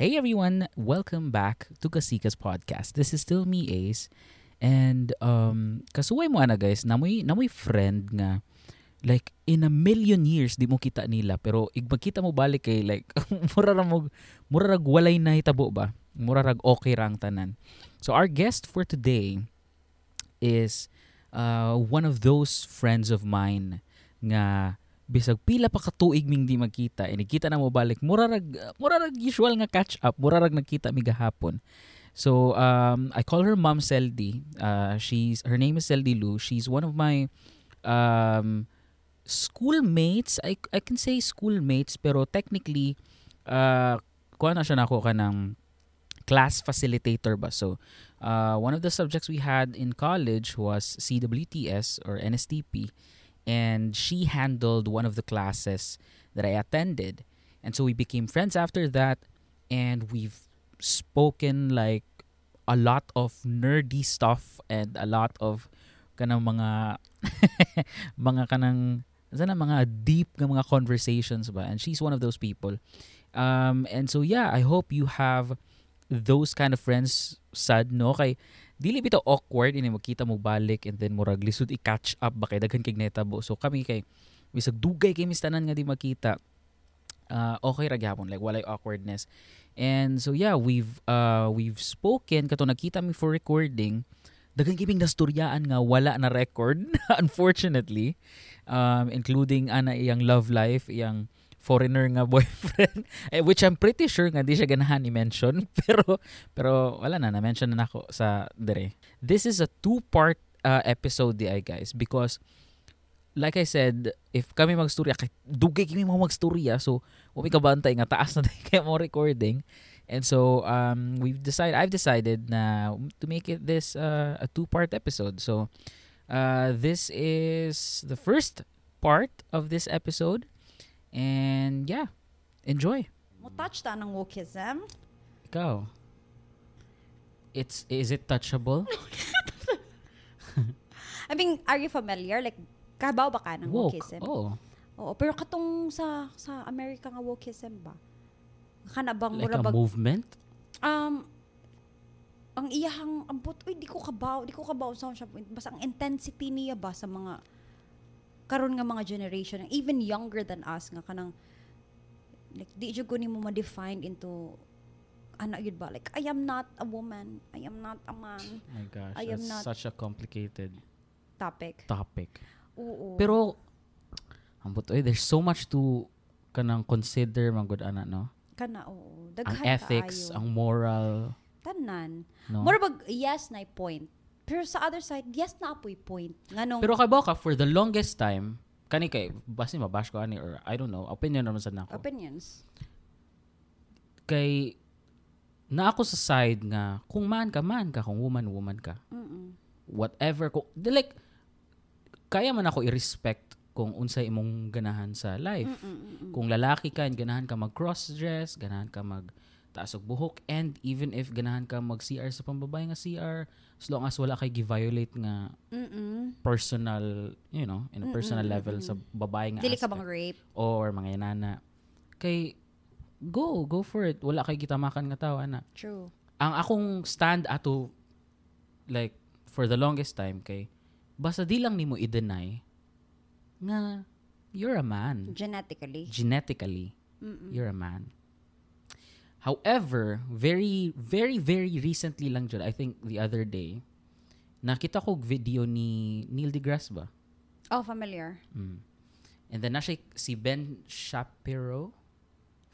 Hey everyone, welcome back to Kasika's podcast. This is still me, Ace. And um, kasuway mo ana guys, namoy namoy friend nga like in a million years di mo kita nila pero ig magkita mo balik kay like mura ra mo mura rag walay na hitabo ba? Mura rag okay rang tanan. So our guest for today is uh, one of those friends of mine nga bisag pila pa ka tuig ming di magkita inikita na mo balik. Mura rag mura rag usual nga catch up mura rag nagkita mi gahapon. So um I call her Mom Seldi uh, she's her name is Seldi Lu she's one of my um schoolmates. I I can say schoolmates pero technically uh kuha na siya nako ka ng class facilitator ba. So uh, one of the subjects we had in college was CWTS or NSTP and she handled one of the classes that I attended. And so we became friends after that, and we've spoken like a lot of nerdy stuff and a lot of kanang mga mga kanang sana mga deep nga mga conversations ba? And she's one of those people. Um and so yeah i hope you have those kind of friends sad no? Kay dili bitaw awkward ini makita mo balik and then murag lisod i-catch up ba kay daghan kay netabo so kami kay bisag dugay kay mistanan nga di makita uh, okay ra gyapon like walay awkwardness. And so yeah we've uh, we've spoken. Kato nagkita mi for recording daghan kay nastoryaan nga wala na record unfortunately. Um, including ana iyang love life iyang foreigner nga boyfriend eh, which I'm pretty sure nga di siya ganahan i-mention pero pero wala na na-mention na nako sa dire. This is a two-part uh, episode di ay guys because like I said, if kami magstorya, kay dugay kami mo magstorya, so umi ka bantay nga taas na kaya mo recording. And so um we've decided I've decided na to make it this uh, a two-part episode. So uh this is the first part of this episode And yeah, enjoy. Mo touch ta ng wokeism. Ikaw. It's is it touchable? I mean, are you familiar? Like, kabaw ba ka ng Woke. wokeism? Oh. Oo, pero katong sa sa America nga wokeism ba? Kana bang Like mura bag movement? um ang iyahang ambot uy di ko kabaw di ko kabaw sa siya basta ang intensity niya ba sa mga karon nga mga generation even younger than us nga kanang like di jud ko nimo ma-define into ana yun ba like I am not a woman I am not a man Oh my gosh, I am that's not- such a complicated topic topic. oo Pero ambot oy, there's so much to kanang consider man gud ana no. kana oo Ang daghan ethics, kaayo. ang moral, tanan no. Mura bag yes na point. Pero sa other side, yes na apoy point. Nganong Pero kay ka for the longest time kani kay basi mabash ko ani or I don't know, opinion naman sa nako. opinions. Kay na ako sa side nga kung man ka man ka, kung woman woman ka. Mm-mm. whatever ko like kaya man ako i-respect kung unsay imong ganahan sa life Mm-mm. kung lalaki ka ganahan ka mag cross dress ganahan ka mag taas og buhok and even if ganahan ka mag CR sa pambabae nga CR as long as wala kay gi-violate nga Mm-mm. personal you know in a personal Mm-mm, level sa babae nga Dili ka bang rape? or mga inana kay go go for it wala kay gitamakan nga tao ana True. ang akong stand ato like for the longest time kay basta di lang nimo i-deny nga you're a man Genetically. genetically Mm-mm. you're a man however very very very recently lang jud I think the other day nakita ko video ni Neil deGrasse ba Oh, familiar. mm. and then na siya si Ben Shapiro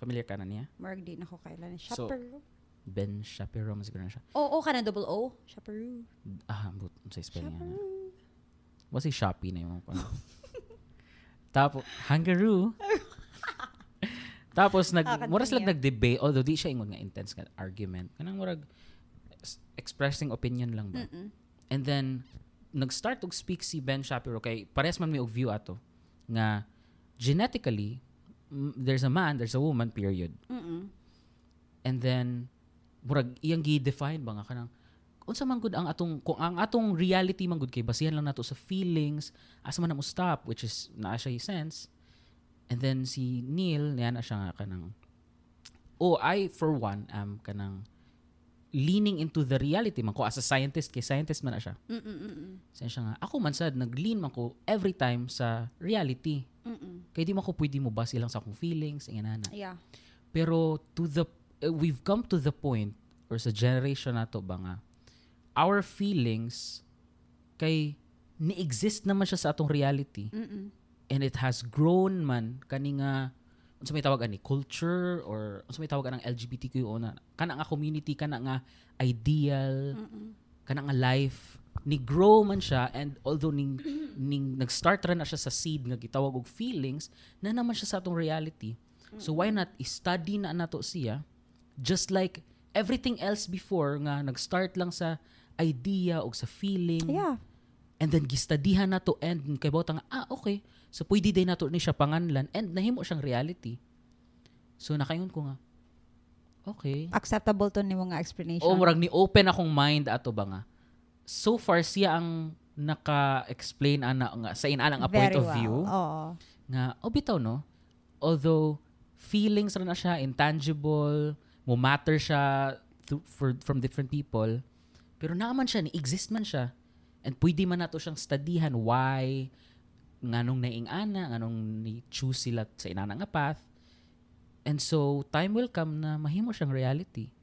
familiar ka na niya Marag di na ko kailan. So, Chaperu. Ben Shapiro mas na siya Oo, oh, kana double O. Chaperu. ah but sa spelling niya. Chaperu. Was si Shopee na yung ano. Tapos, Hangaroo. Tapos, nag, Ah, mura sila continue. nag-debate, although di siya ingon nga intense nga argument. Kanang murag expressing opinion lang ba? Mm-mm. And then, nag-start og speak si Ben Shapiro kay pares man may og view ato nga genetically m- there's a man, there's a woman, period. Mm-mm. And then murag iyang gi-define ba nga kanang unsa man gud ang atong kung ang atong reality man gud kay basihan lang nato sa feelings asa man mo stop which is naa siya sense and then si Neil niya na siya nga kanang oh I for one am kanang leaning into the reality man ko as a scientist kay scientist man na siya Mm-mm-mm. Siya nga ako man sad nag-lean man ko every time sa reality Mm-mm. kay di man ko pwede mo base lang sa akong feelings inganana Yeah. pero to the uh, we've come to the point or sa generation nato ba nga our feelings kay ni-exist naman siya sa atong reality Mm-mm. And it has grown man. Kani nga unsa may tawag ani culture or unsa may tawag anang LGBTQ na kana nga community kana nga ideal Mm-mm. kana nga life. Ni grow man siya and although ning ning nag-start ra na siya sa seed nga gitawag og feelings na naman siya sa atong reality. So why not i-study na nato siya? Just like everything else before nga nag-start lang sa idea o sa feeling. Yeah. And then gistadihan na to and kay bawta nga ah okay. So pwede din nato ni siya panganlan and nahimo siyang reality. So nakayon ko nga okay. Acceptable to ni mga explanation. o murag ni open akong mind ato ba nga? So far siya ang naka-explain ana nga sa inana nga point of well. view Oo. nga oh bitaw no? Although feelings ra na siya intangible mo matter siya th- for from different people. Pero naaman siya ni exist man siya and pwede man nato siyang studyhan why nganong naing ana nganong ni choose sila sa inana nga path. And so time will come na mahimo siyang reality.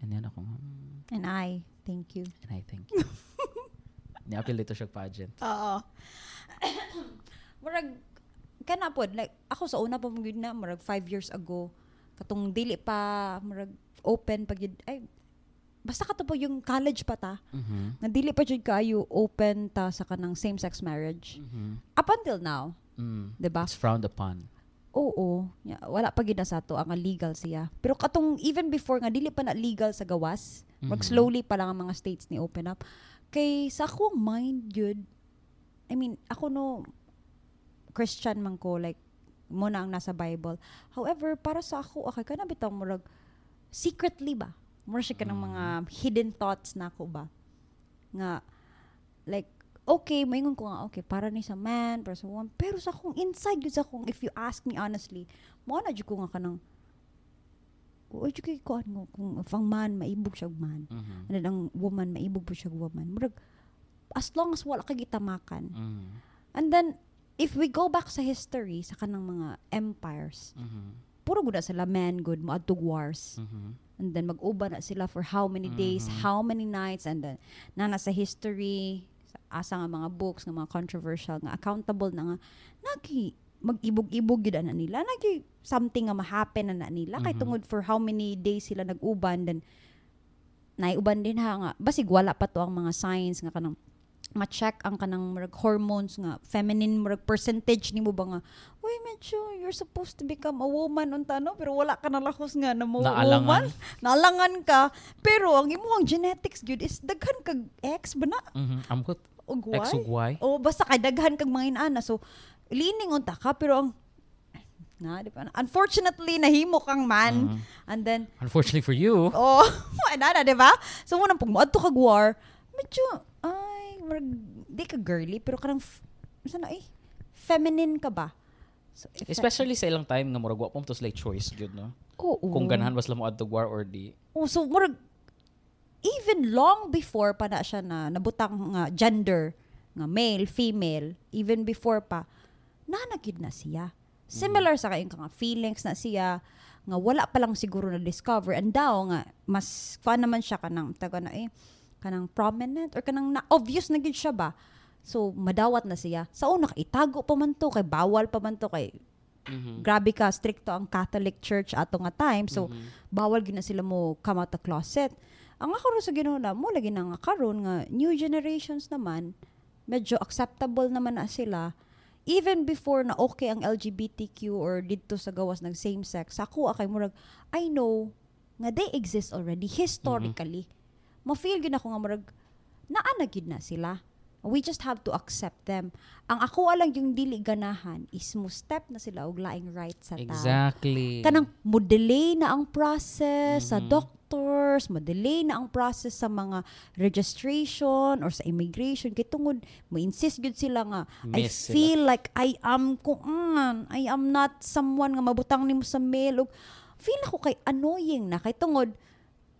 And yan ako hmm, And I, thank you. and I think ni-appeal dito siya pageant. Oo. murag, kana pod, like, ako sa una pa mo na, murag five years ago, katong dili pa, murag open pag ay, basta kato po yung college pa ta, mhm nga dili pa jud kayo open ta sa kanang same-sex marriage. mhm Up until now, mm. 'di ba? it's frowned upon Oo, nya, wala pa gid na sa to ang legal siya. Pero katong even before nga dili pa na legal sa gawas, mag Mhm. slowly pa lang ang mga states ni open up. Kay sa akong mind yun, I mean, ako no Christian man ko like mo na ang nasa Bible. However, para sa ako, okay ka na bitaw murag secretly ba? Mura siya ka ng mga hidden thoughts na ako ba? Nga, like, okay, maingon ko nga, okay, para ni sa man, para sa woman. Pero sa akong inside, yun sa akong, if you ask me honestly, mo na ko nga kanang, o jud kay ko ano, kung ang man, maibog siya og man. mhm And then ang woman, maibog po siya og woman. Murag, as long as wala ka gitamakan. mhm And then, if we go back sa history, sa kanang mga empires, mhm puro gud sila man good, moadtog wars. mhm And then mag-uba na sila for how many days, Mhm. how many nights, and then na sa history, sa asa nga mga books, nga mga controversial, nga accountable na nga, nagi, mag-ibog-ibog yun na nila. Nagi, something nga ma-happen na na nila. Kay Mhm. tungod for how many days sila nag-uban, then naiuban din ha nga. Basig wala pa to ang mga signs nga kanang ma-check ang kanang murag hormones nga feminine murag percentage nimo ba nga uy medyo you're supposed to become a woman unta no? Pero wala ka na lahos nga na mo woman. Nalangan ka. Pero ang imong genetics gyud is daghan kag X ba na? Mhm amkot. X Y ug Y? O basta kay daghan kag mga inana so lining unta ka pero ang na di ba? Unfortunately nahimo kang man. Mhm. and then unfortunately for you. Oh, ana na, di ba? So, muna pag moadto kag war, medyo, ay, marag, di ka girly, pero kanang, f- sana eh, feminine ka ba? So, especially sa ilang time nga murag wa mo to sila choice gyud no Oo. kung ganahan ba sila mo adto war or di Oh, so, murag, even long before pa na siya na nabutang nga gender, nga male, female, even before pa, nanagid na siya. Similar sa kayong nga feelings na siya, nga wala pa lang siguro na discover and daw nga mas fun naman siya kanang taga na eh kanang prominent or kanang na obvious na gid siya ba? So madawat na siya. Sa una ka itago pa man to kay bawal pa man to kay mhm grabe ka stricto ang Catholic Church ato nga time. So Mhm. bawal gid na sila mo come out the closet. Ang ako sa Ginoo na mo lagi na nga karon nga new generations naman medyo acceptable naman na sila. Even before na okay ang LGBTQ or dito sa gawas ng same sex ako akay murag I know nga they exist already historically ma-feel gyud ako nga murag naa na gyud na sila. We just have to accept them. Ang ako lang yung dili ganahan is mo step na sila og laing right sa tao. Exactly. Kanang mo delay na ang process sa Mhm. doctors, mo delay na ang process sa mga registration or sa immigration. Kay tungod mo insist gyud sila nga I Miss sila. feel like I am kuan. I am not someone nga mabutang nimo sa mail. Feel ako kay annoying na. Kay tungod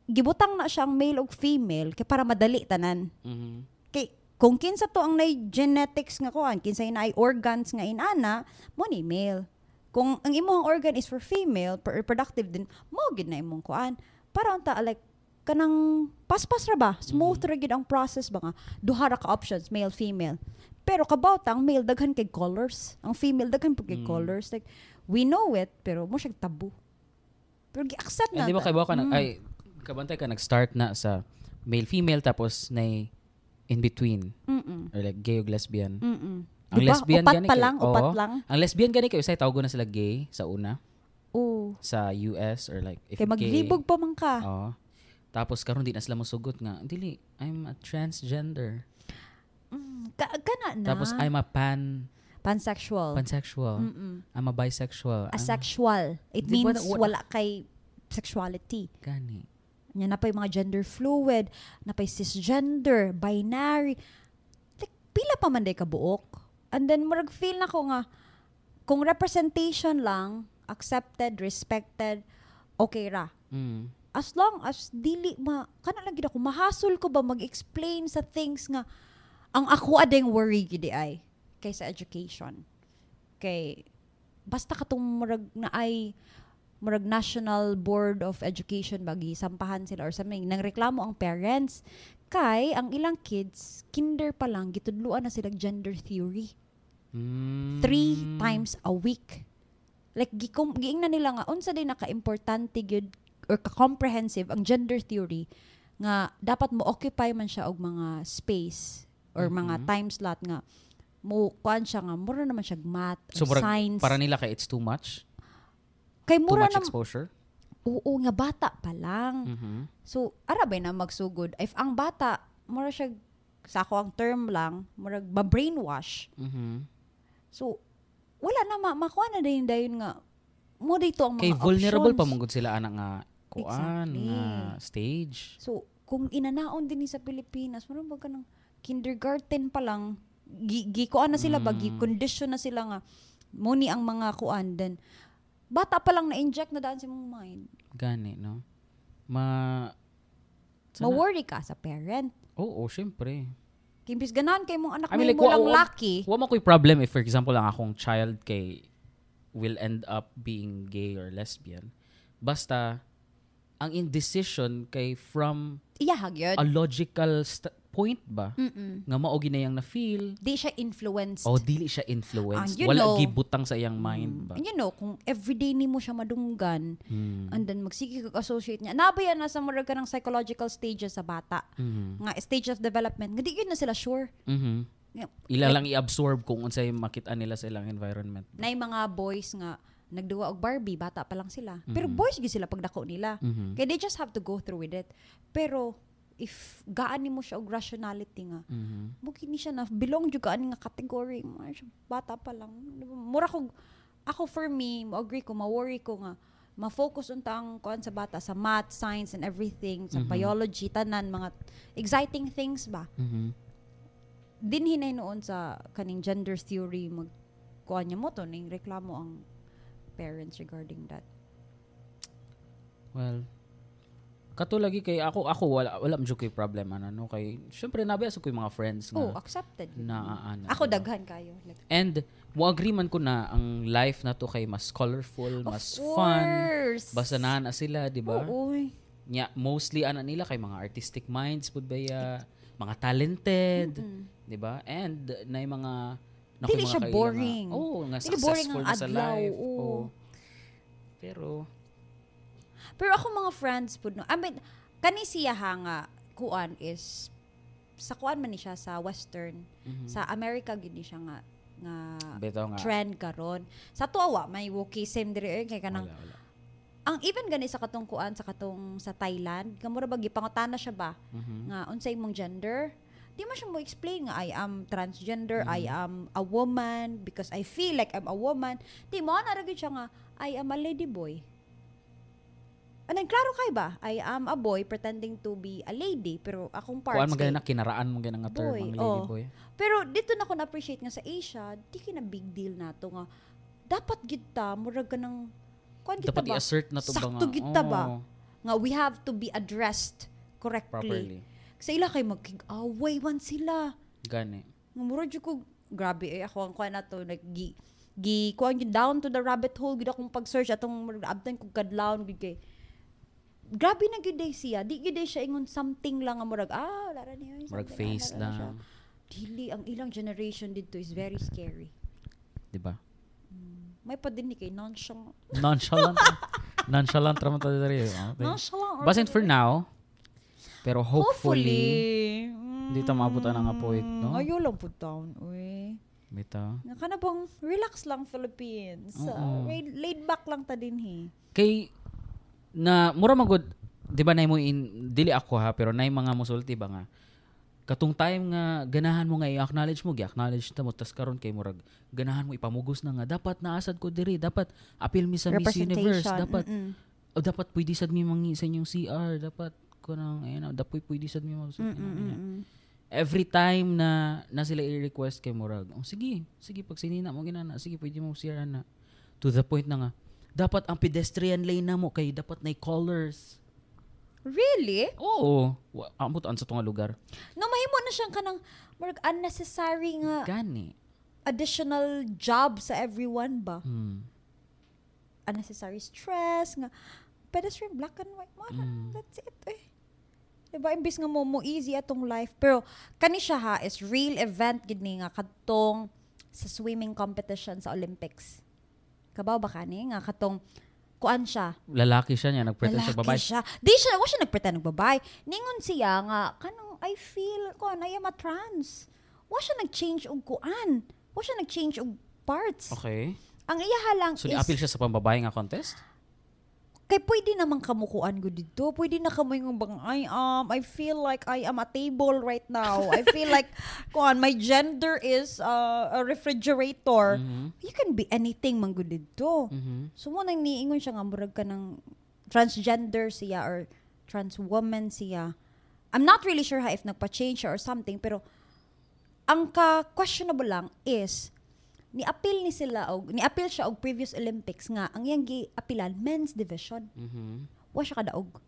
gibutang na siyang male ug female kay para madali tanan. Mhm. kay kung kinsa to ang nay genetics nga kuan kinsa na organs nga inana mo ni male. Kung ang imong organ is for female per reproductive din mo gid na imong kuan. Para unta like kanang paspas ra ba? Smooth ra gid ang process ba nga? Duha ra ka options male female. Pero kabawta ang male daghan kay colors. Ang female daghan po kay Mm. colors. Like we know it pero mo siya tabu. Pero gi-accept Eh, na di ba kay ka nag Mm. ay kabantay ka nag-start na sa male female tapos na in between Mm-mm. or like gay ug lesbian. Mm-mm. Ang Diba? lesbian upat gani pa lang upat Oo. lang Ang lesbian gani kay usay tawgo na sila gay sa una oh sa US or like if kay gay. maglibog pa man ka Oo. Tapos karon di na sila mosugot nga dili I'm a transgender. Mm, ka, kana na. Tapos I'm a pan pansexual. pansexual. Mm-mm. I'm a bisexual. Asexual. It Di ba means na- wa- wala kay sexuality. gani. Nya na pa yung mga gender fluid, na pa yung cisgender, binary. Like, pila pa man day ka buok. And then, murag feel na ko nga, kung representation lang, accepted, respected, okay ra. Mm. As long as dili ma, kana lang gid ako, mahasol ko ba mag-explain sa things nga, ang ako adeng worry gidi ay, kaysa education. Kay, basta katong murag na ay, murag National Board of Education bagi sampahan sila or something nang reklamo ang parents kay ang ilang kids kinder pa lang gitudluan na sila gender theory Mm. three times a week like gikom giing na nila nga unsa din naka importante gyud or ka-comprehensive ang gender theory nga dapat mo occupy man siya og mga space or mga Mhm. time slot nga mo kuan siya nga mura naman siya math So or murag science para nila kay it's too much? Kay Too mura much na exposure? oo nga bata pa lang Mhm. So, arabay na magsugod. If ang bata, mura siya, sa ako ang term lang, murag ba-brainwash. Mhm. So, wala na, ma makuha na din dayon nga, mo dito ang mga Kay vulnerable pa options. mong sila ana nga kuan Exactly. nga stage. So, kung inanaon din ni sa Pilipinas, mura ba ka ng kindergarten pa lang, gi, gi na sila ba, Mm. condition na sila nga, muni ang mga kuan, then, bata pa lang na-inject na daan sa mong mind. Gani, no? Ma Sana- Ma-worry ka sa parent. Oo, syempre. Kimbis ganan kay mong anak I mean, mo like, mo lang wa- lucky. Wa mo ko'y problem if for example ang akong child kay will end up being gay or lesbian. Basta ang indecision kay from Iyahag yun. a logical st- point ba Mm-mm. nga mao ginayang na feel Di siya influenced. o dili siya influenced you wala know. gibutang sa iyang mind ba And you know, kung everyday ni mo siya madunggan, Hmm. and then magsige kag associate niya, nabayan na sa murag ka ng psychological stages sa bata. Mhm. Nga stage of development, nga di yun na sila sure. Mhm. Yeah. Ila lang i-absorb kung unsay makita nila sa ilang environment. Na mga boys nga, nagduwa og Barbie, bata pa lang sila. Pero Mhm. boys gyud sila pagdako nila. Mhm. Kaya they just have to go through with it. Pero, if gaan ni mo siya og rationality nga, Mhm. mo kini siya na belong jud ka ani nga category mo bata pa lang mura ko ako for me mo agree ko ma-worry ko nga ma-focus unta ang kuan sa bata sa math science and everything sa Mhm. biology tanan mga exciting things ba Mhm. din hinay noon sa kaning gender theory mag kuan niya mo to ning reklamo ang parents regarding that Well, kato lagi kay ako ako wala wala jud kay problem ano no kay syempre nabi sa ko yung mga friends oh nga accepted na ano, ako diba? daghan kayo And mo agree man ko na ang life na to kay mas colorful, mas fun. course. Basta na na sila, di ba? Oo, uy. Nya mostly ana nila kay mga artistic minds pud ba ya, mga talented, Mm-mm. di ba? And na yung mga na Dili siya boring. Nga, oh, nga Dili boring successful ang na sa adlaw, life. oo. Oo. Pero Pero ako mga friends po, no, I mean, kani siya nga, kuan is, sa kuan man ni siya sa western, mhm. sa America gid ni siya nga, nga Beto nga. trend karon. Sa tuwa may wokeism diri eh, kay kanang Wala, wala. ang even gani sa katong kuan sa katong sa Thailand, kamura ba gipangutana siya ba Mhm. nga unsay imong gender? Di mo siya mo explain nga I am transgender, Mhm. I am a woman because I feel like I'm a woman. Di mo na ra gyud siya nga I am a lady boy. And then, klaro kay ba? I am a boy pretending to be a lady, pero akong parts Kuan man kay- na kinaraan mo ganang term Boy, ang lady oh. boy. Pero dito na ko na-appreciate nga sa Asia, di kina big deal na to nga. Dapat gid ta, murag ka ng kuan kita Dapat ba? i-assert na to ba nga. Sakto kita ba? Oo, Nga we have to be addressed correctly. properly. Sa ila kay magkig-away man sila. Gani. Nga mura jud ko grabe eh ako ang kuan na to like gi gi kuan down to the rabbit hole gid akong pag-search atong abtan ko kadlawon gid kay Grabe na day siya. Di day siya ingon something lang nga murag ah lara niya. Murag ah, face lara na siya. lang. Dili ang ilang generation dito is very scary. Di ba? May pa din ni kay nonchalant. Nonchalant. nonchalant raman to dito. Nonchalant. Basin for now. Pero hopefully, Hopefully. Di ta maabutan ang apoy, no? Ayaw lang po down. Uy. bitaw. Naka na bang relax lang Philippines. Uh, laid back lang ta din he. Kay na mura magud, 'di ba nay mo in dili ako ha, pero nay mga musulti ba nga katong time nga ganahan mo nga i-acknowledge mo, gi-acknowledge ta mo tas karon kay murag ganahan mo ipamugos na nga dapat naasad ko diri, dapat appeal mi sa Miss Universe, dapat Mm-mm. o dapat pwede sad mi mangi sa inyong CR, dapat ko nang ayun, dapat pwede sad mi mm-mm. every time na na sila i-request kay Murag, oh, sige, sige, pag sinina mo ginana, sige, pwede mo siya na. To the point na nga, dapat ang pedestrian lane na mo kay dapat na colors. Really? Oo. Wa- Ambot an sa tunga lugar. No, mahimo na siyang kanang murag unnecessary nga Gani. additional job sa everyone ba? Hmm. Unnecessary stress nga pedestrian black and white mo. Mm. That's it eh. Diba, imbis nga mo mo easy atong life. Pero, kani siya ha, is real event gid ni nga katong sa swimming competition sa Olympics. Kabaw ba kani nga katong kuan siya Lalaki siya niya, nagpretend siya Lalaki babae. siya. Di siya, wa siya nagpretend ng babae. Ningon siya nga, kanang I feel, kuan, I am a trans. Wa siya nag-change og kuan. Wa siya nag-change og parts. Okay. Ang iyaha lang So, is, appeal siya sa pambabae nga contest? Kay pwede naman kamukuan ko dito. Pwede na kamo yung bang, I, um, I feel like I am a table right now. I feel like, kuan, my gender is uh, a refrigerator. Mhm. You can be anything man gud dito. Mhm. So mo nang niingon siya nga murag ka ng transgender siya or trans woman siya. I'm not really sure ha if nagpa-change siya or something pero ang ka questionable lang is ni appeal ni sila og ni appeal siya og previous Olympics nga ang iyang gi-appealan men's division. Mhm. Wa siya kadaog.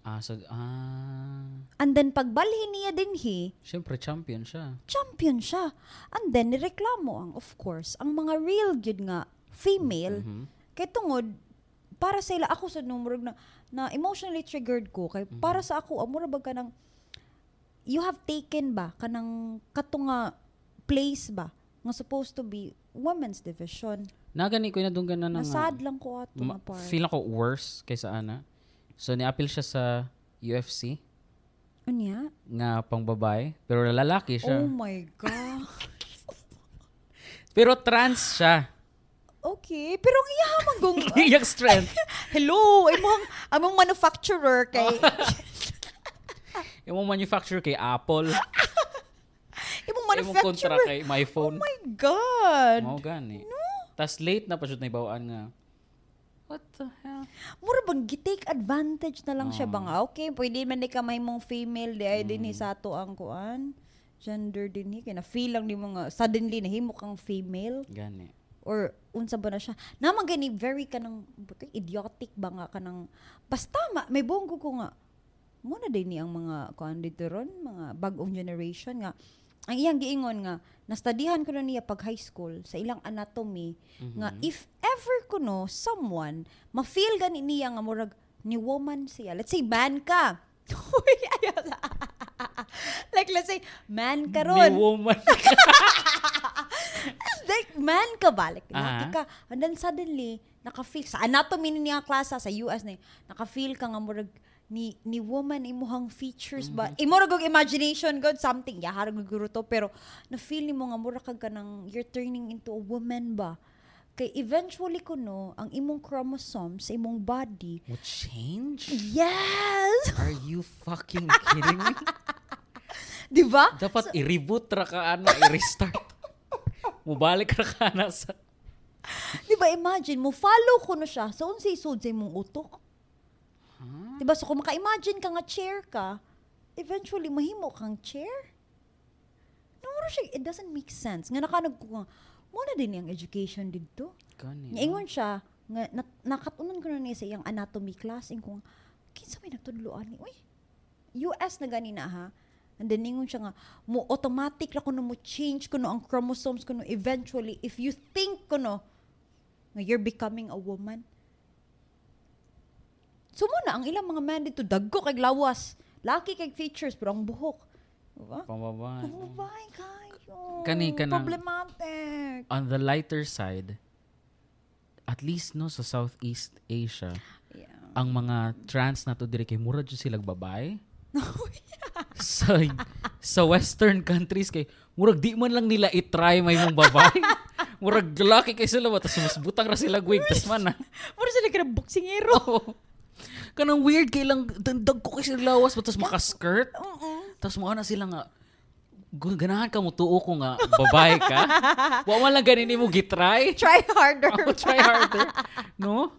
Ah, so, ah. And then pagbalhin niya din hi, Siyempre, champion siya. champion siya. And then nireklamo ang of course ang mga real gyud nga female Mhm. kay tungod para sa ila ako sa numero na na emotionally triggered ko kay para sa ako amura bag ka ng you have taken ba kanang katunga place ba nga supposed to be women's division Nagani ko na na nga. nasad lang ko ato Ma- part feel ako worse kaysa ana. So ni-appeal siya sa UFC unya nga pang babae, pero lalaki siya. oh my god Pero trans siya. okay pero ang iya manggong Yung strength. hello imong among manufacturer kay Yung manufacturer kay Apple. Imong Yung kontra manufacturer kay my oh phone. my god Mao gani. Tas late na pa siya na ibawaan nga. What the hell? Mura bang gitake advantage na lang siya Oo. bang okay, pwede man ni ka may mong female di ay din Mm. hi sa ato ang kuan. Gender din hi kay na feel lang ni mga suddenly nahimo kang female Gani. or unsa ba na siya. Naman gani very kanang buti idiotic ba nga kanang basta ma, may bonggo ko nga. Mo na din ni ang mga kuan dito ron, mga bagong generation nga ang iyang giingon nga nastudihan ko na niya pag high school sa ilang anatomy nga Mhm. if ever kuno someone ma-feel gani niya nga murag ni woman siya let's say man ka like let's say man ka Ni ron woman. like man ka ba like Aha. ka and then suddenly naka-feel sa anatomy niya klasa sa US na naka-feel ka nga murag ni ni woman imuhang features ba? Imo ra gog imagination god something. Ya harag guro to pero na feel nimo nga mura kag kanang you're turning into a woman ba? Kay eventually kuno ang imong chromosomes sa imong body What change? yes! Are you fucking kidding me? di ba? Dapat i-reboot ra ka ana, i-restart. Mubalik ra ka ana sa di ba imagine mo follow kuno siya. Sa unsay sud sa imong utok Di ba? So, kung maka-imagine ka nga chair ka, eventually, mahimo kang chair. No, siya, it doesn't make sense. Nga nakanag ko nga, muna din yung education dito. Gani. Nga ingon siya, nga na, nakatunan ko na niya sa iyang anatomy class ing kung kinsa may nagtudloan ni uy US na gani na ha and then ningon siya nga mo automatic ra kuno mo change kuno ang chromosomes kuno eventually if you think kuno nga you're becoming a woman so muna ang ilang mga man dito dagko kay lawas laki kay features pero ang buhok diba? Pambabae. Oh my kayo. Kani ka nang- Problematic. On the lighter side, at least no sa Southeast Asia, Yeah. ang mga trans na to dire kay mura jud sila babae. sa sa western countries kay murag di man lang nila i-try may mong babae. murag laki kay sila ba tas mas butang ra sila gwig tas man na. Mura sila ka boksingero. Oo. Kanang weird kay lang dandag ko kay sila lawas tapos maka-skirt. Oo. Tapos mo na sila nga ganahan ka mo tuo ko nga babae ka. Wa man lang ganin mo gitry. Try harder. Oh, try harder. No?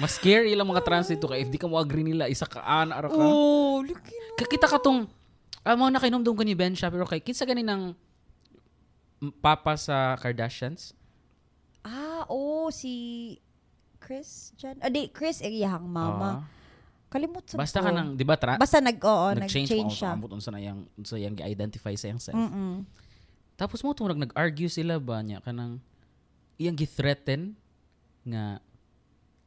Mas scary lang mga trans dito kay if di ka mo agree nila isa ka ana ara ka. Oh, look Kakita ka tong ah, mga nakainomdom ko ni Ben siya pero kay kinsa gani ng papa sa Kardashians? Ah, oh, si Chris Jen. Ah, di, Chris iyahang mama. Ah. Kalimot sa basta ko. ka nang, di ba, tra- Basta nag, oo, nag-change, nag-change siya. ambot unsa na yang unsa yang gi-identify sa iyang self. Mm-mm. Tapos mo tumurag nag-argue sila ba niya kanang iyang gi-threaten nga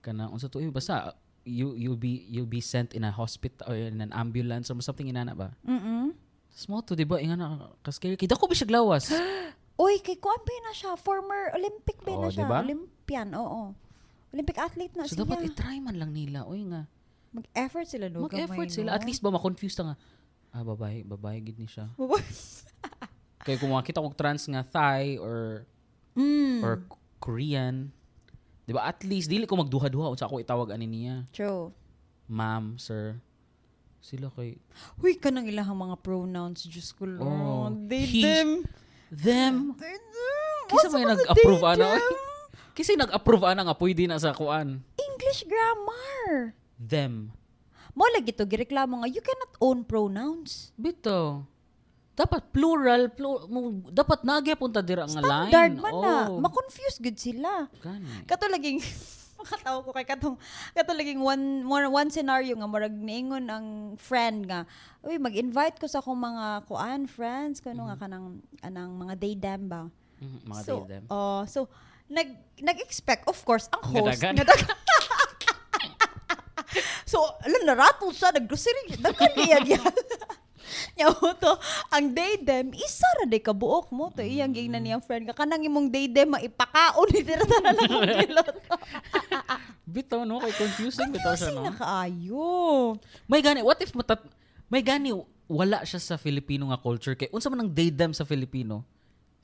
kanang unsa to eh, basta you you'll be you'll be sent in a hospital or in an ambulance or something inana ba. Mm-mm. Tapos mo to di ba ingana ka-scary kay dako ba siya glawas. Uy, kay kuan na siya? Former Olympic ba na Oo, siya? diba? Olympian, oo. Olympic athlete na so siya. dapat i-try man lang nila oy nga. Mag-effort sila, no? Mag-effort sila no? at least ba ma-confuse ta nga ah babae babae gid ni siya. Babae. Kay kung makita ko trans nga Thai or mm. or Korean, di ba at least dili ko magduha-duha unsa ako itawag ani niya. True. Ma'am, sir. Sila kay Huy, ka nang ilahang mga pronouns, Diyos ko, Oh, Lord. They, he- them. them. They, them. Kisa may nag-approve ana. Kasi nag-approve ana nga pwede na sa kuan. English grammar. Them. Mo lagi to gireklamo nga you cannot own pronouns. Bito. Dapat plural, plu- mo- dapat nagya punta dira nga line. Standard man na. Oh. Ma-confuse good sila. Gani. Kato laging makatawa ko kay katong kato laging one more one scenario nga murag niingon ang friend nga uy mag-invite ko sa akong mga kuan friends kuno nga kanang anang mga daydam ba Mhm, Mga so, day them. oh, so nag nag-expect of course ang host Nga dagan. nga dagan. so alam na rattle siya nag-grocery dagan niya Nya mo to, ang daydem, isa ra day kabuok mo to. Iyang gingnan niyang friend ka. Kanang imong daydem, maipakaon ni tira na lang ang kilot. Bitaw no kay confusing bitaw siya no. nakaayo. May gani, what if matat may gani wala siya sa Filipino nga culture kay unsa man ang day them sa Filipino?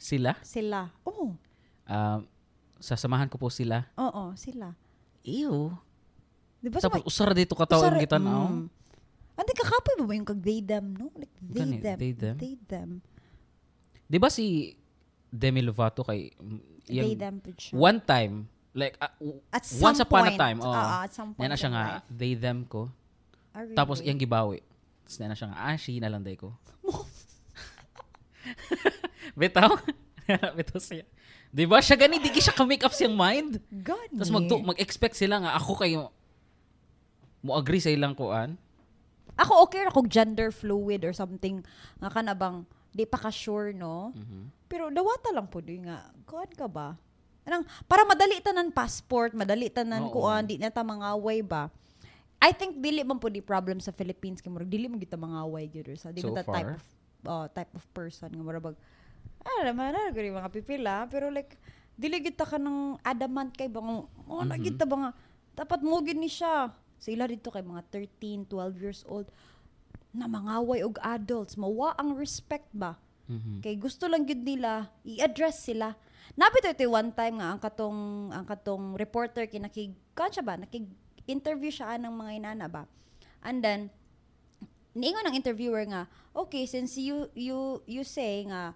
Sila? Sila. Oo. Um, sasamahan ko po sila. Oo, sila. Ew. Di ba Tapos usara dito katawag kita na. Mm. Andi kakapoy ba ba yung kag they them, no? Like they Gani, them. they them? They them. Di ba si Demi Lovato kay mm, yung They them siya. one time like uh, At once some upon point. a time, oh. Oo, at some point na siya nga life. they them ko. Ah, really? Tapos iyang gibawi. Tapos na siya nga ah she na lang day ko. Bitaw. Bitaw siya. Di ba siya gani di siya ka-make up siyang mind. Gani. Tapos mag mag-expect sila nga ako kayo mo agree sa ilang kuan. Ako okay ra kog gender fluid or something nga kana bang di pa ka sure no. Mhm. Pero dawata lang po di nga. Kuan ka ba? Anang para madali tanan passport, madali tanan Oo. kuan, di na ta mangaway ba. I think dili man po di problem sa Philippines kay murag dili man kita mangaway gyud sa di So man ta type of oh, type of person nga murag ah naman na gani mga pipila pero like dili gyud ta ka ng adamant kay bang oh na Mhm. gyud ta ba nga dapat mo ni siya. Sila dito kay mga 13, 12 years old na mangaway og adults, mawa ang respect ba? Mhm. Kay gusto lang gid nila i-address sila. Napito ito one time nga ang katong ang katong reporter kinakig siya ba nakig interview siya ng mga inana ba. And then niingon ang interviewer nga, okay, since you you you say nga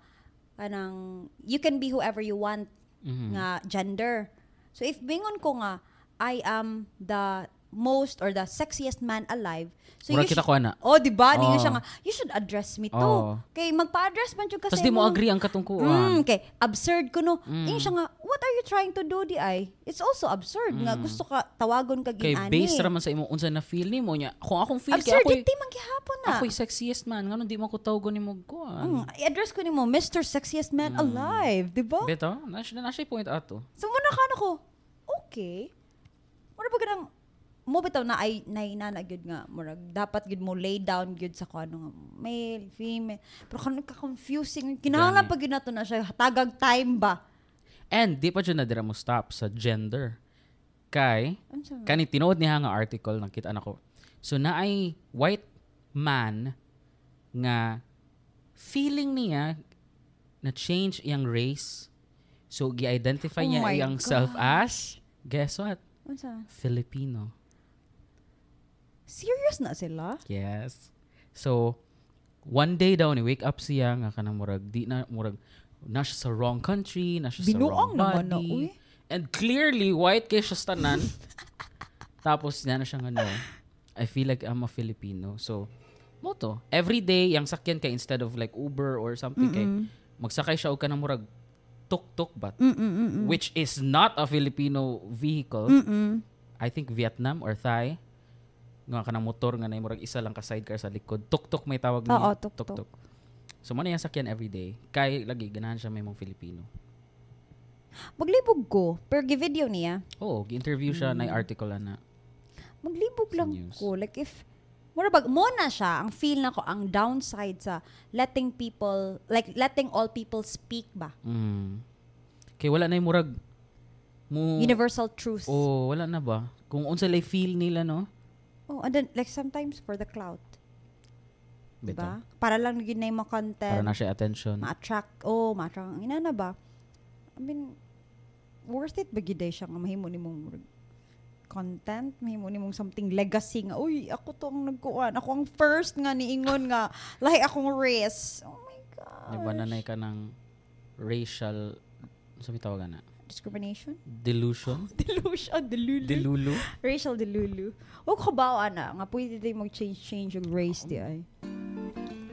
anang you can be whoever you want Mhm. nga gender. So if bingon ko nga I am the most or the sexiest man alive. So Murag you kita ko ana. Oh, di ba? Ninyo siya nga, you should address me too. Oo. Kay magpa-address man jud kasi Tapos di mo agree ang katungkuan. Mm, kay absurd ko no. Mm. Inyo siya nga, what are you trying to do di ay? It's also absurd nga gusto ka tawagon ka Mm. Kay ginani. based raman sa imo unsa na feel nimo nya. Kung akong feel kay ako Absurdity man gihapon na. ako'y sexiest man ngano di mo ko tawgon nimo kuan. Mm, i-address ko nimo Mr. Sexiest Man Alive, di ba? Beto, na na point ato. So muna ka na ko, okay. Mura ba ganang mo bitaw na ay nainana gyud nga murag dapat gyud mo lay down gyud sa kung ano nga male female pero kanu ka confusing kinahanglan Gani. pa gyud nato na siya tagag time ba And di pa dyan na dira mo stop sa gender. Kay, Ano kani tinuod niya nga article nakita na ko. So na ay white man nga feeling niya na change iyang race. So gi-identify Oh niya iyang God. self as guess what? Unsa? Filipino. Serious na sila Yes. So one day daw ni wake up siya nga kanang murag di na murag na siya sa wrong country, na siya sa wrong binuang naman na body. uy And clearly, white kay siya tanan. Tapos, niya na siya ano, I feel like I'm a Filipino. So, moto. Every day, yung sakyan kay instead of like Uber or something kay, magsakay siya o ka ng murag tuk-tuk ba? Mm-mm-mm. Which is not a Filipino vehicle. Mm-mm. I think Vietnam or Thai. Nga ka ng motor nga na murag isa lang ka sidecar sa likod. Tuk-tuk may tawag Oo, niya. tuk-tuk. So, mo na yung sakyan every day. Kay, lagi, ganahan siya may mong Filipino. maglibog ko per video niya Oo, gi-interview siya na yung article na. maglibog lang news. ko like if Mura bag, mo na siya, ang feel na ko, ang downside sa letting people, like letting all people speak ba? Mm. Kay wala na yung murag mo Universal truth. Oh, wala na ba? Kung unsa lay feel nila no? Oh, and then, like sometimes for the clout. Bito. Diba? Para lang yun na yung mga Para content. na siya attention. ma-attract, oh, ma-attract. Ang ina na ba? I mean, worth it ba giday siya nga mahimo ni mong content, mahimo ni mong something legacy nga, uy, ako tong nagkuan, ako ang first nga niingon nga, lahi akong race. Oh my God. Di ba nanay ka ng racial sa may tawagan na? Discrimination? Delusion? Delusion, delulu. Delulu? Racial delulu. Huwag ko ba, ana, nga pwede mag-change change yung race di ay.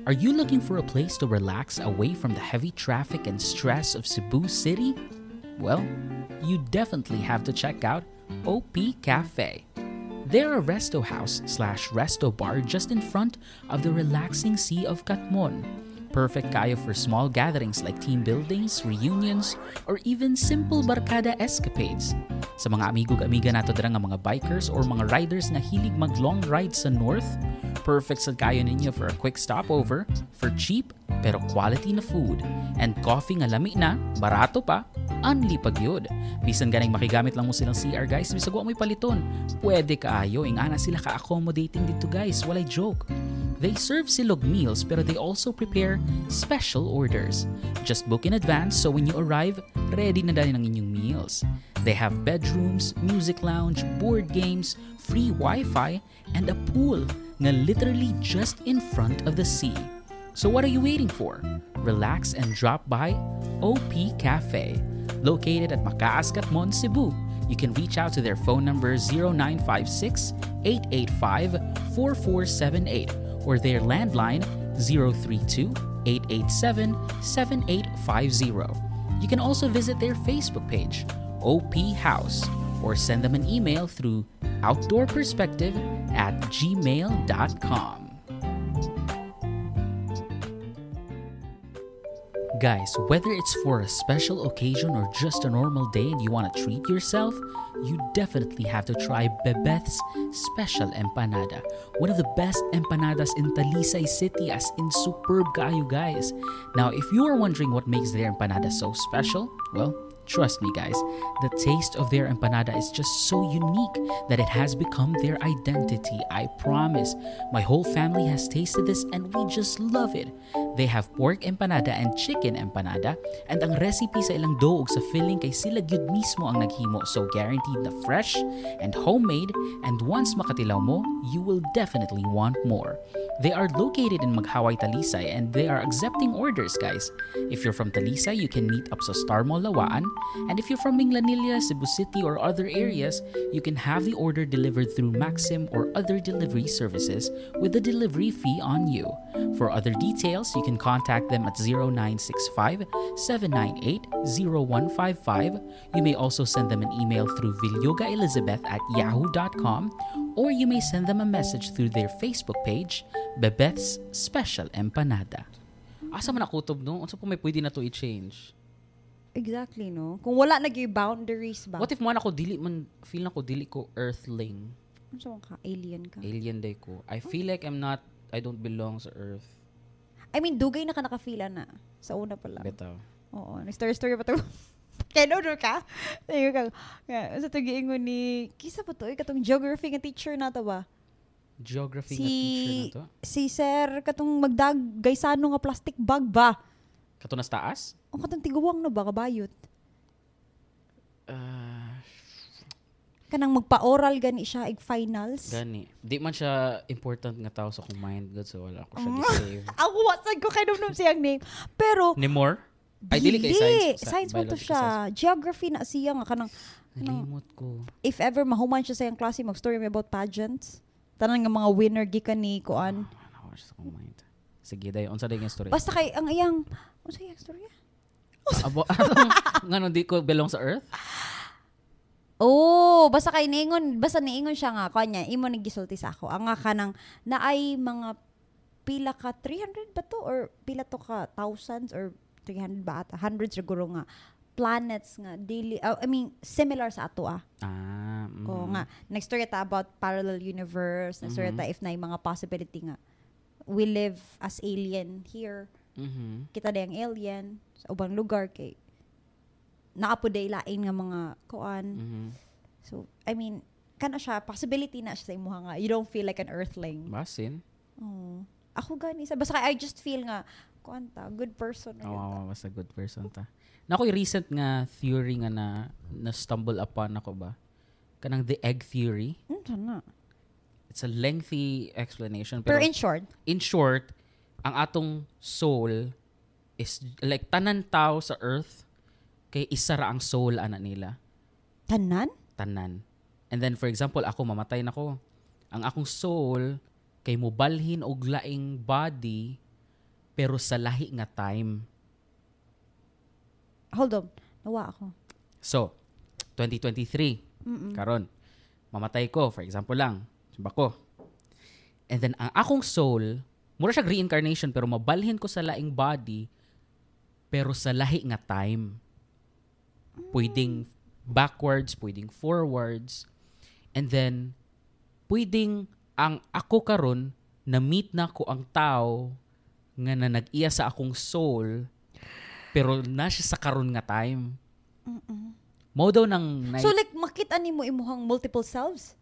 Are you looking for a place to relax away from the heavy traffic and stress of Cebu City? Well, you definitely have to check out OP Cafe. They're a resto house slash resto bar just in front of the relaxing Sea of Katmon. Perfect kayo for small gatherings like team buildings, reunions, or even simple barkada escapades. Sa mga amigo-amiga nato dira nga mga bikers or mga riders na hilig mag long ride sa north, perfect sa kayo ninyo for a quick stopover for cheap pero quality na food and coffee nga lami na, barato pa, unli pag yun. Bisan ganing makigamit lang mo silang CR guys, bisag mo'y paliton. Pwede kaayo, ingana sila ka-accommodating dito guys, walay joke. They serve silog meals pero they also prepare special orders. Just book in advance so when you arrive, ready na dali ng inyong meals. They have bedrooms, music lounge, board games, free Wi-Fi, and a pool na literally just in front of the sea. So what are you waiting for? Relax and drop by OP Cafe, located at Makaas Katmon, Cebu. You can reach out to their phone number 0956 885 4478 or their landline 032 887 7850. You can also visit their Facebook page, OP House, or send them an email through outdoorperspective at gmail.com. Guys, whether it's for a special occasion or just a normal day and you want to treat yourself, you definitely have to try Bebeth's Special Empanada. One of the best empanadas in Talisay City as in superb kayo guys. Now, if you are wondering what makes their empanada so special, well, Trust me, guys, the taste of their empanada is just so unique that it has become their identity. I promise. My whole family has tasted this and we just love it. They have pork empanada and chicken empanada, and ang recipe sa ilang doog sa filling kay sila gyud mismo ang naghimo, so guaranteed na fresh and homemade, and once makatilaw mo, you will definitely want more. They are located in Maghawa, Talisay, and they are accepting orders, guys. If you're from Talisay, you can meet up sa Star Mall Lawaan. And if you're from Minglanilla, Cebu City, or other areas, you can have the order delivered through Maxim or other delivery services with a delivery fee on you. For other details, you can contact them at 0965 798 0155. You may also send them an email through vilyogaelizabeth at yahoo.com or you may send them a message through their Facebook page, Bebeth's Special Empanada. Asa man nakutob? Unsa po may pwede na to i-change? Exactly, no? Kung wala nag boundaries ba? What if man ako dili man feel na ko dili ko earthling, Ano sa ka? Alien ka? alien day ko. I feel like I'm not I don't belong sa earth. I mean, dugay na ka nakafila na. Sa una pa lang. Bitaw. Oo. Nag-story-story pa to. Kaya no, no ka? Ayun ka. Sa tugiingon ni... Kisa pa to? eh, Katong geography nga teacher na to ba? Geography Si- nga teacher na to. Si sir, katong magdagay sa ano nga plastic bag ba? Kato nas taas? O katong tiguwang na ba? Kabayot. Ah, Kanang magpa-oral gani siya ig finals. gani. Di man siya important nga tao sa akong mind good so wala ko siya Ah. gi-save. Ako wasag ko kay num siyang name. Pero Ni more? Ay, dili kay science. Science mo to siya. Geography na siya nga kanang science. Nalimot ko. if ever mahuman siya sa iyang klase mag-story me about pageants. Tanan nga mga winner gikan ni kuan. Siya sa akong mind. Sige, dayo. Unsa dayo yung story? Basta kay ang iyang unsa iyang story? Abo, nga di ko belong sa earth? Oh, basta kay niingon, basta niingon siya nga kanya, imo gisulti sa ako. Ang nga kanang naay mga pila ka 300 ba to or pila to ka thousands or 300 ba ata? Hundreds siguro nga planets nga daily uh, I mean similar sa ato ah. Ah, mm. Oo nga. Next story ta about parallel universe. Next story Mhm. ta if na mga possibility nga we live as alien here. Mhm. Kita dayang alien sa ubang lugar kay naapo day lain nga mga kuan. Mhm. So, I mean, kana siya, possibility na siya sa imuha nga. You don't feel like an earthling. Basin. Oh. Ako gani sa basta I just feel nga kuan ta, good person. na oh, basta good person ta. Na ako'y recent nga theory nga na na stumble upon ako ba. Kanang the egg theory. Hmm, sana. It's a lengthy explanation Pero pero in short, in short, ang atong soul is like tanan tao sa earth kay isa ra ang soul ana nila. tanan? tanan. And then for example, ako mamatay na ko. Ang akong soul kay mobalhin og laing body pero sa lahi nga time. Hold on. Nawa ako. So, 2023 Mm-mm. karon mamatay ko for example lang, simba ko. And then ang akong soul, mura siya reincarnation pero mabalhin ko sa laing body pero sa lahi nga time. Pwedeng backwards, pwedeng forwards. And then pwedeng ang ako karon na meet na ko ang tao nga na nag-iya sa akong soul pero na siya sa karon nga time. Mm-mm. Mo daw nang So like makita nimo imuhang multiple selves?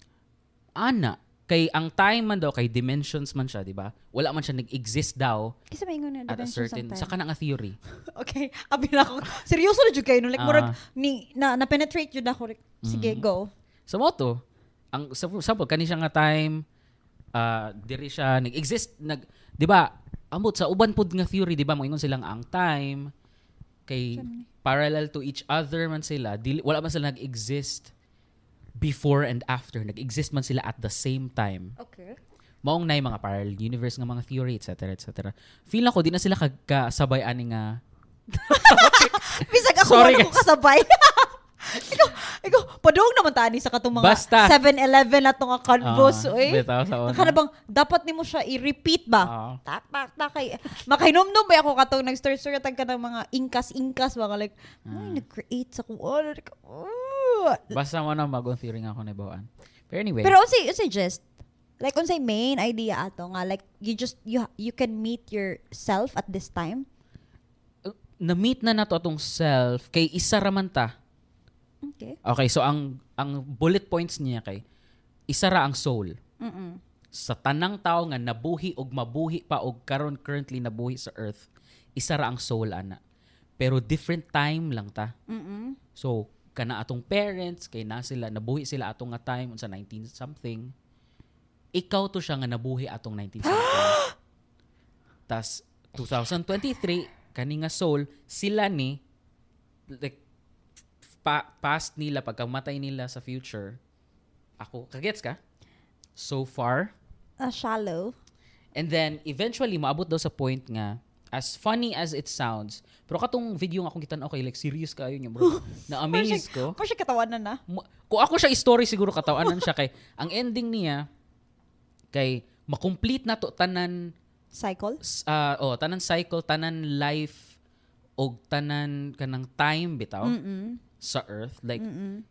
ana kay ang time man daw kay dimensions man siya di ba wala man siya nag-exist daw Kasi may ingon na at a certain sa time. kana nga theory Okay, abi na ako. Seryoso na jud kayo no like murag Ah. ni na, na penetrate jud ako. Like, Sige, Mm. go. sa mo to ang sa example kani siya nga time ah diri siya nag-exist nag di ba ambot sa uban pud nga theory di ba mo ingon silang ang time kay parallel to each other man sila dili wala man sila nag-exist before and after nag-exist man sila at the same time Okay. maong na mga parallel universe nga mga theory etc etc feel ako di na sila kagkasabay ani nga Bisag ako Sorry, wala ko kasabay. ikaw, ikaw, padung naman tani sa katong mga Basta. 7-Eleven na tong convos. Ah, eh. bitaw sa una. Nakana bang, dapat nimo siya i-repeat ba? Ah. Tak, tak, tak. Kay, makainom-nom ba ako katong nag-story-story tag ka ng mga inkas-inkas, mga like, Ah. ay, nag-create sa kung ano. Basta mo na magong theory nga ako na bawaan. Pero anyway, Pero unsay unsay just like unsay main idea ato nga like you just you you can meet yourself at this time. na-meet na nato atong self kay isa ra man ta. Okay. Okay, so ang ang bullet points niya kay isa ra ang soul. Mm. Sa tanang tao nga nabuhi og mabuhi pa og karon currently nabuhi sa earth, isa ra ang soul ana. Pero different time lang ta. Mm. So kana atong parents kay na sila nabuhi sila atong nga time unsa 19 something. ikaw to siya nga nabuhi atong 1970. Tas 2023 kani nga soul sila ni like pa, past nila pagkamatay nila sa future. Ako, kagets ka? So far, Ah, shallow. And then, eventually, maabot daw sa point nga, as funny as it sounds, pero katong video nga akong kitan, okay, like, serious kayo niya, bro. Na-amaze ko. Pa siya katawanan na. Mo- Kung ako siya story, siguro katawanan siya kay, ang ending niya, kay, makomplete na to, tanan, Cycle? ah, oh, tanan cycle, tanan life, o tanan kanang time, bitaw, Mm-mm. sa earth. Like, Mm-mm.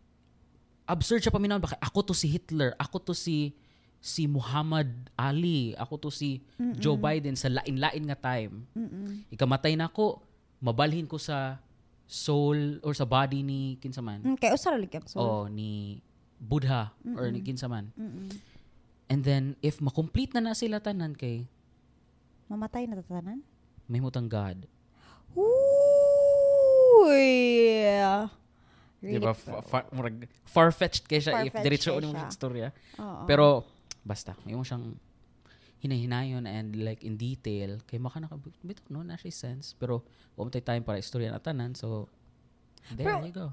absurd siya paminaw, baka ako to si Hitler, ako to si si Muhammad Ali, ako to si Joe Biden sa lain-lain nga time. Mm-mm. Ikamatay na ako, mabalhin ko sa soul or sa body ni kinsaman. Mm, kaya usara ligam. So, o ni Buddha or ni kinsaman. Mm-mm. And then if makomplete na na sila tanan kay mamatay na tatanan? may mutang God. Uy! Di ba? Fa- fa- murag- far-fetched kay siya if Far-fetched diretso kay mo siya. istorya. Pero basta, may mo siyang hinahinayon and like in detail kay maka nakabito no na siya sense pero wa mo tay time para istorya na tanan so there Pero- you go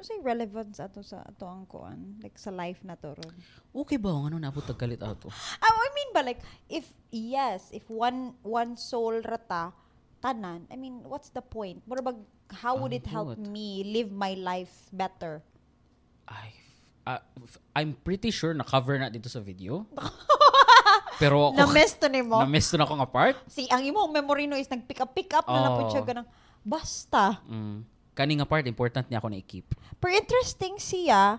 Sa relevance ato sa ato ang kuan like sa life na to ron. okay ba ano na po tagkalit ato Ah, I mean ba like if yes, if one one soul rata tanan, I mean, what's the point? Mura bag how would Ang it help buot. me live my life better? I f- I'm pretty sure na cover na dito sa video pero ako Na-miss to ni mo. na-miss to na akong apart si ang imong memory no is nag-pick up pick up na lang po siya Oo. ganang basta. mm. kaning apart important niya ako na i-keep Pero interesting siya.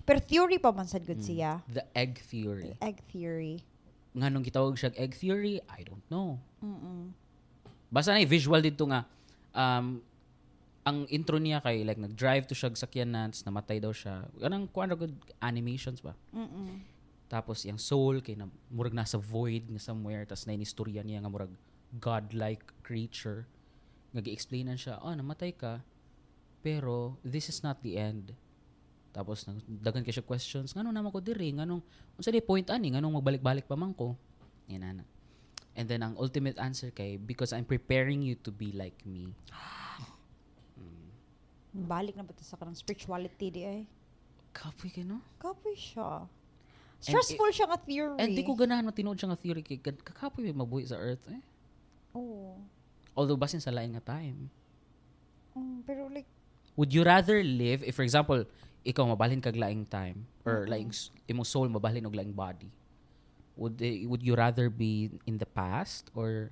Pero theory pa man sad good siya. the egg theory Egg theory. nganong gitawag siya egg theory I don't know Mm-mm. Basta na visual dito nga um ang intro niya kay like nag-drive to siya sa sakyanan tapos namatay daw siya. Anong kuan good animations ba? Mm-mm. Tapos yung soul kay na, murag nasa void nga somewhere tapos na istorya niya nga murag godlike creature. Nga gi-explainan siya, "Oh, namatay ka, pero this is not the end." Tapos dagan kay siya questions, ngano naman ko diri, nganong unsa di point ani, nganong magbalik-balik pa man ko. Yan na. And then ang ultimate answer kay because I'm preparing you to be like me. Balik na ba to sa kanang spirituality di ay? Kapoy kay no? Kapoy siya. Stressful siya nga theory. And di ko ganahan na tinuod siya nga theory kay kakapoy may mabuhi sa earth eh. Oo. Although basin sa lain nga time. Mm, pero like, Would you rather live if for example ikaw mabalhin kag laing time or laing s- imong soul mabalhin og laing body? Would they, would you rather be in the past or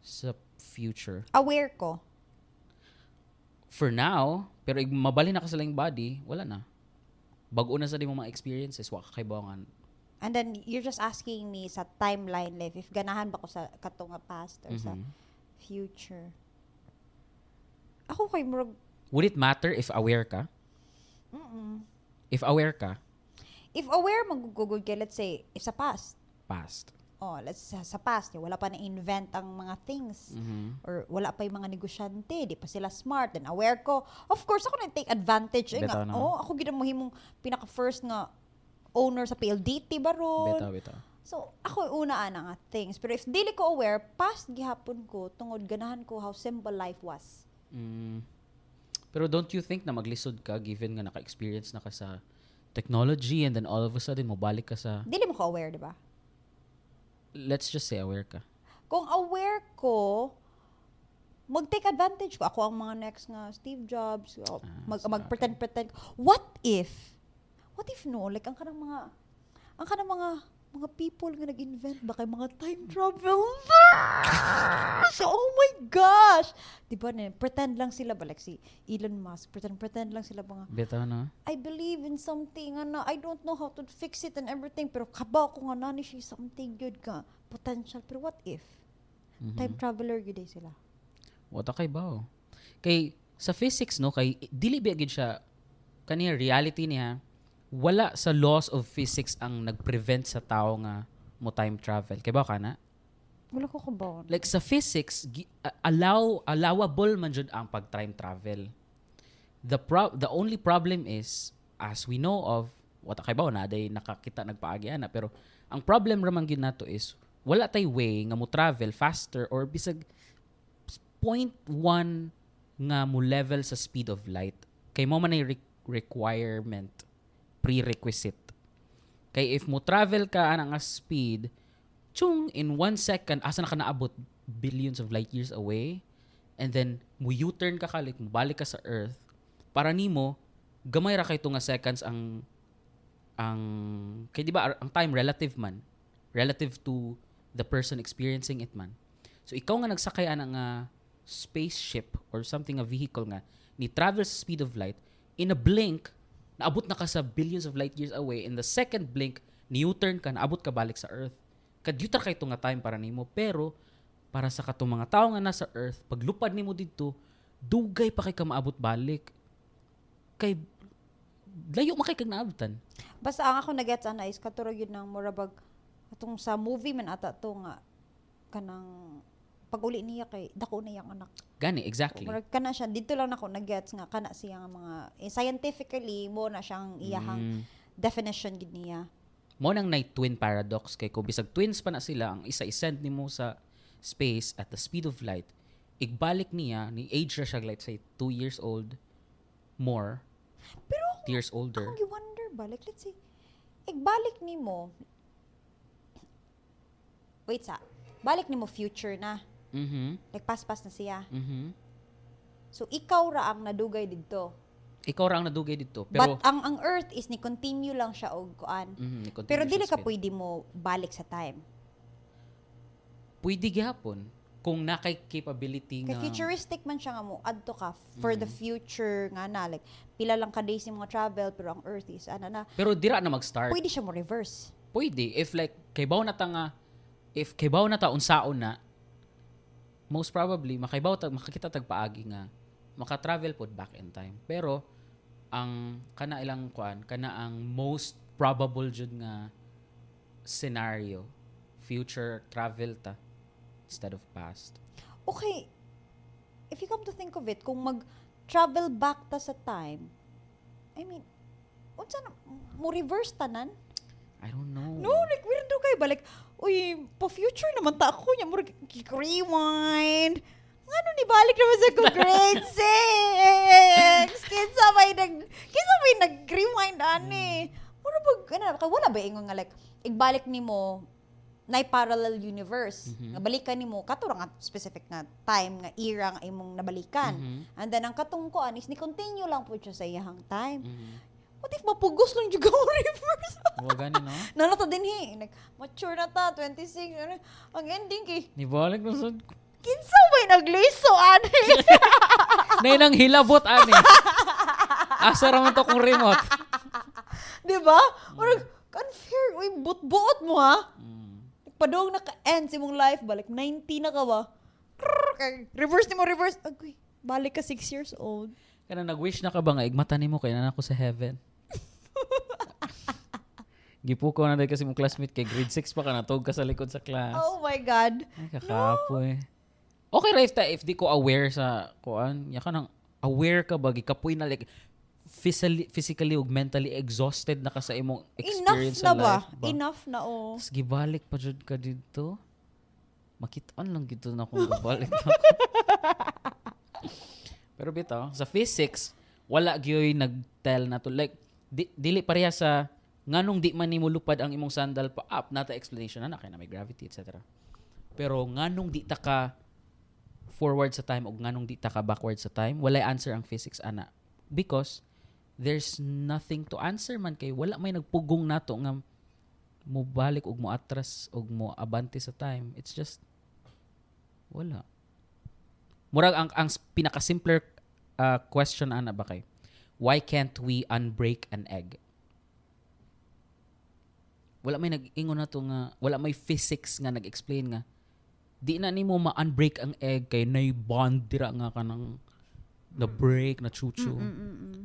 sa future? aware ko. For now, pero ig mabalhin na ka sa laing body, wala na. Bago na sa di mo mga experiences, wa ka kay bawangan. And then, you're just asking me sa timeline life, if ganahan ba ko sa kato nga past or sa Mhm. future. Ako kay murag, Would it matter if aware ka? mm If aware ka, if aware magugugod kay, let's say, if sa past, past. Oh, let's sa, sa past, wala pa na-invent ang mga things. Mhm. Or wala pa yung mga negosyante, di pa sila smart, then aware ko. Of course, ako na take advantage. Eh, nga, Bitaw na. oh, ako gina mo himong pinaka-first nga owner sa PLDT ba ron? Bitaw, bitaw. So, ako una ana nga things. Pero if dili ko aware, past gihapon ko, tungod ganahan ko how simple life was. Mm. Pero don't you think na maglisod ka given nga naka-experience na ka sa technology and then all of a sudden mobalik ka sa Dili mo ko aware, di ba? Let's just say aware ka. Kung aware ko, mag-take advantage ko. Ako ang mga next nga Steve Jobs, o mag, sa mag-pretend-pretend. What if? What if no? Like, ang kanang mga, ang kanang mga, mga people nga nag-invent ba kay mga time travel? so, oh my gosh! Di ba, pretend lang sila ba? Like si Elon Musk, pretend-pretend lang sila ba nga, Bitaw na. I believe in something ano, I don't know how to fix it and everything pero kabaw ko nga nani siya something good ka potential pero what if Mhm. time traveler gid sila Wata kay ba? Kay sa physics no kay dili ba siya kaniya reality niya wala sa laws of physics ang nagprevent sa tao nga mo time travel. Kay ba kana? wala ko kabaw like sa physics allow allowable man jud ang pag time travel the pro- the only problem is as we know of what kay ba na day nakakita nagpaagi ana pero Ang problem raman gyud nato is wala tay way nga mo travel faster or bisag 0.1 nga mo level sa speed of light. Kay mo man ay re- requirement, prerequisite. Kay if mo travel ka nga speed, chung in one second asa na ka naabot? Billions of light years away? And then mo U-turn ka kalik, mo balik ka sa Earth para nimo gamay ra kay nga seconds ang ang kay di ba ang time relative man relative to the person experiencing it man. So ikaw nga nagsakay ana nga spaceship or something a vehicle nga ni travel sa speed of light in a blink naabot na ka sa billions of light years away in the second blink ni U-turn ka naabot ka balik sa earth. Kadyuta kay nga time para nimo pero para sa katong mga tao nga nasa earth paglupad nimo didto dugay pa kay ka maabot balik. Kay layo makay kag naabutan Basta ang ako nagets ana is katurog yun ng murabag. Atong sa movie man ata to nga kanang pag uli niya kay dako na yang anak. gani exactly Murag kana siya dito lang nako nagets nga kana siya nga mga eh, scientifically mo na siyang iyahang Mm. definition gid niya. mo nang night twin paradox kay kung bisag twins pa na sila ang isa isend nimo sa space at the speed of light igbalik niya ni age ra siya like say 2 years old more Pero years older Akong gi-wonder ba, like let's say, igbalik ni mo, wait sa, balik ni mo future na, mhm like pas-pas na siya. mhm So, ikaw ra ang nadugay dito. ikaw ra ang nadugay dito pero But ang ang Earth is ni continue lang siya og kuan. mhm, continue Pero dili ka pwede mo balik sa time. pwede gyapon kung nakay capability Kay nga futuristic man siya nga mo adto ka for the future nga na like pila lang ka days mga travel pero ang Earth is ana na pero dira na mag-start pwede siya mo reverse. pwede if like kay baw na ta nga if kay baw na ta unsaon na most probably makaibaw ta makakita tag paagi nga maka-travel pod back in time pero ang kana ilang kuan kana ang most probable jud nga scenario future travel ta instead of past Okay, if you come to think of it, kung mag-travel back ta sa time, I mean, unsa mo reverse tanan? I don't know No, like, weirdo kayo ba? Like, uy, pa-future naman ta ako niya, murag, rewind. Ano ni balik naman sa ko grade 6? Kinsa may nag, kinsa may nag-rewind ani? Mura ba, ano, kay wala ba ingon nga like, igbalik ni mo, na parallel universe. Mhm. Nga balikan nimo kato nga specific nga time nga era nga imong nabalikan. Mhm. And then ang katungkuan is ni continue lang po siya sa iyang time. Mhm. What if mapugos lang juga mo reverse? Wa gani no Nano ta din hi. Nag mature na ta 26 ano. Ang ending kay nibalik na sad kinsa may nagliso ani. nay nang hilabot ani asa ra man to kung remote Di ba? Murag unfair uy but-buot mo ha. Mm. Padong naka-end si mong life balik 90 na ka ba? Reverse ni mo reverse. Agoy, balik ka 6 years old. Kana nag-wish na ka ba nga igmata nimo kay na ako sa heaven. Gipuko na dahil kasi mong classmate kay grade 6 pa ka natog ka sa likod sa class. Oh my god. Ay kakapoy. Okay ra if, ta, if di ko aware sa kuan, ya ka nang aware ka ba gikapoy na like physically, physically ug mentally exhausted na ka sa imong Enough experience na sa ba? life ba? Enough na oh. Tapos gibalik pa jud ka dito. Makitaan lang gito na kung gabalik na. Pero bitaw, sa physics, wala gyoy nag-tell na to. Like, di, dili pareha sa nganong di man nimo lupad ang imong sandal pa up nata explanation na kay na may gravity etc. Pero nganong di ta ka forward sa time o nganong di ta ka backward sa time, wala answer ang physics ana. Because there's nothing to answer man kay wala may nagpugong nato nga mo balik ug mo atras ug mo abante sa time. It's just wala. Murag ang ang pinaka simpler uh, question ana ba kay why can't we unbreak an egg? Wala may nag-ingon na to nga wala may physics nga nag-explain nga. Di na nimo ma-unbreak ang egg kay nay bond dira nga kanang na break na chuchu. Mm-mm-mm.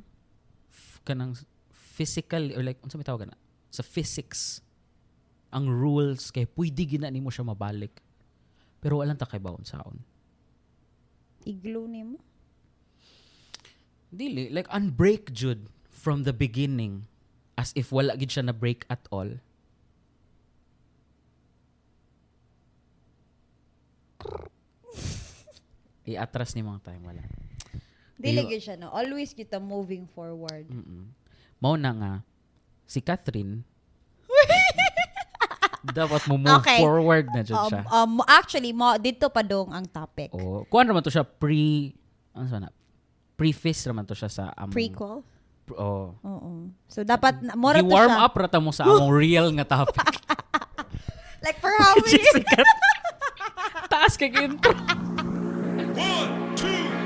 f- kanang physical or like unsa may tawag na? Sa physics ang rules kay pwede gina nimo siya mabalik. Pero walang ta kay bawon saon Iglo ni mo. dili like unbreak jud from the beginning as if wala gid siya na break at all I-atras ni mga time wala. Dili gyud siya no. Always kita moving forward. Mm-mm. Mao na nga si Catherine dapat mo move Okay. forward na jud Um, siya. um, actually, mo dito pa dong ang topic. Oh, kuan raman to siya pre ano sa na? Preface raman to siya sa among Prequel. pr- Oh. Oo. So dapat na- mora to Gi-warm siya. up rata mo sa among real nga topic. Like for how many Taas kay intro. One, two,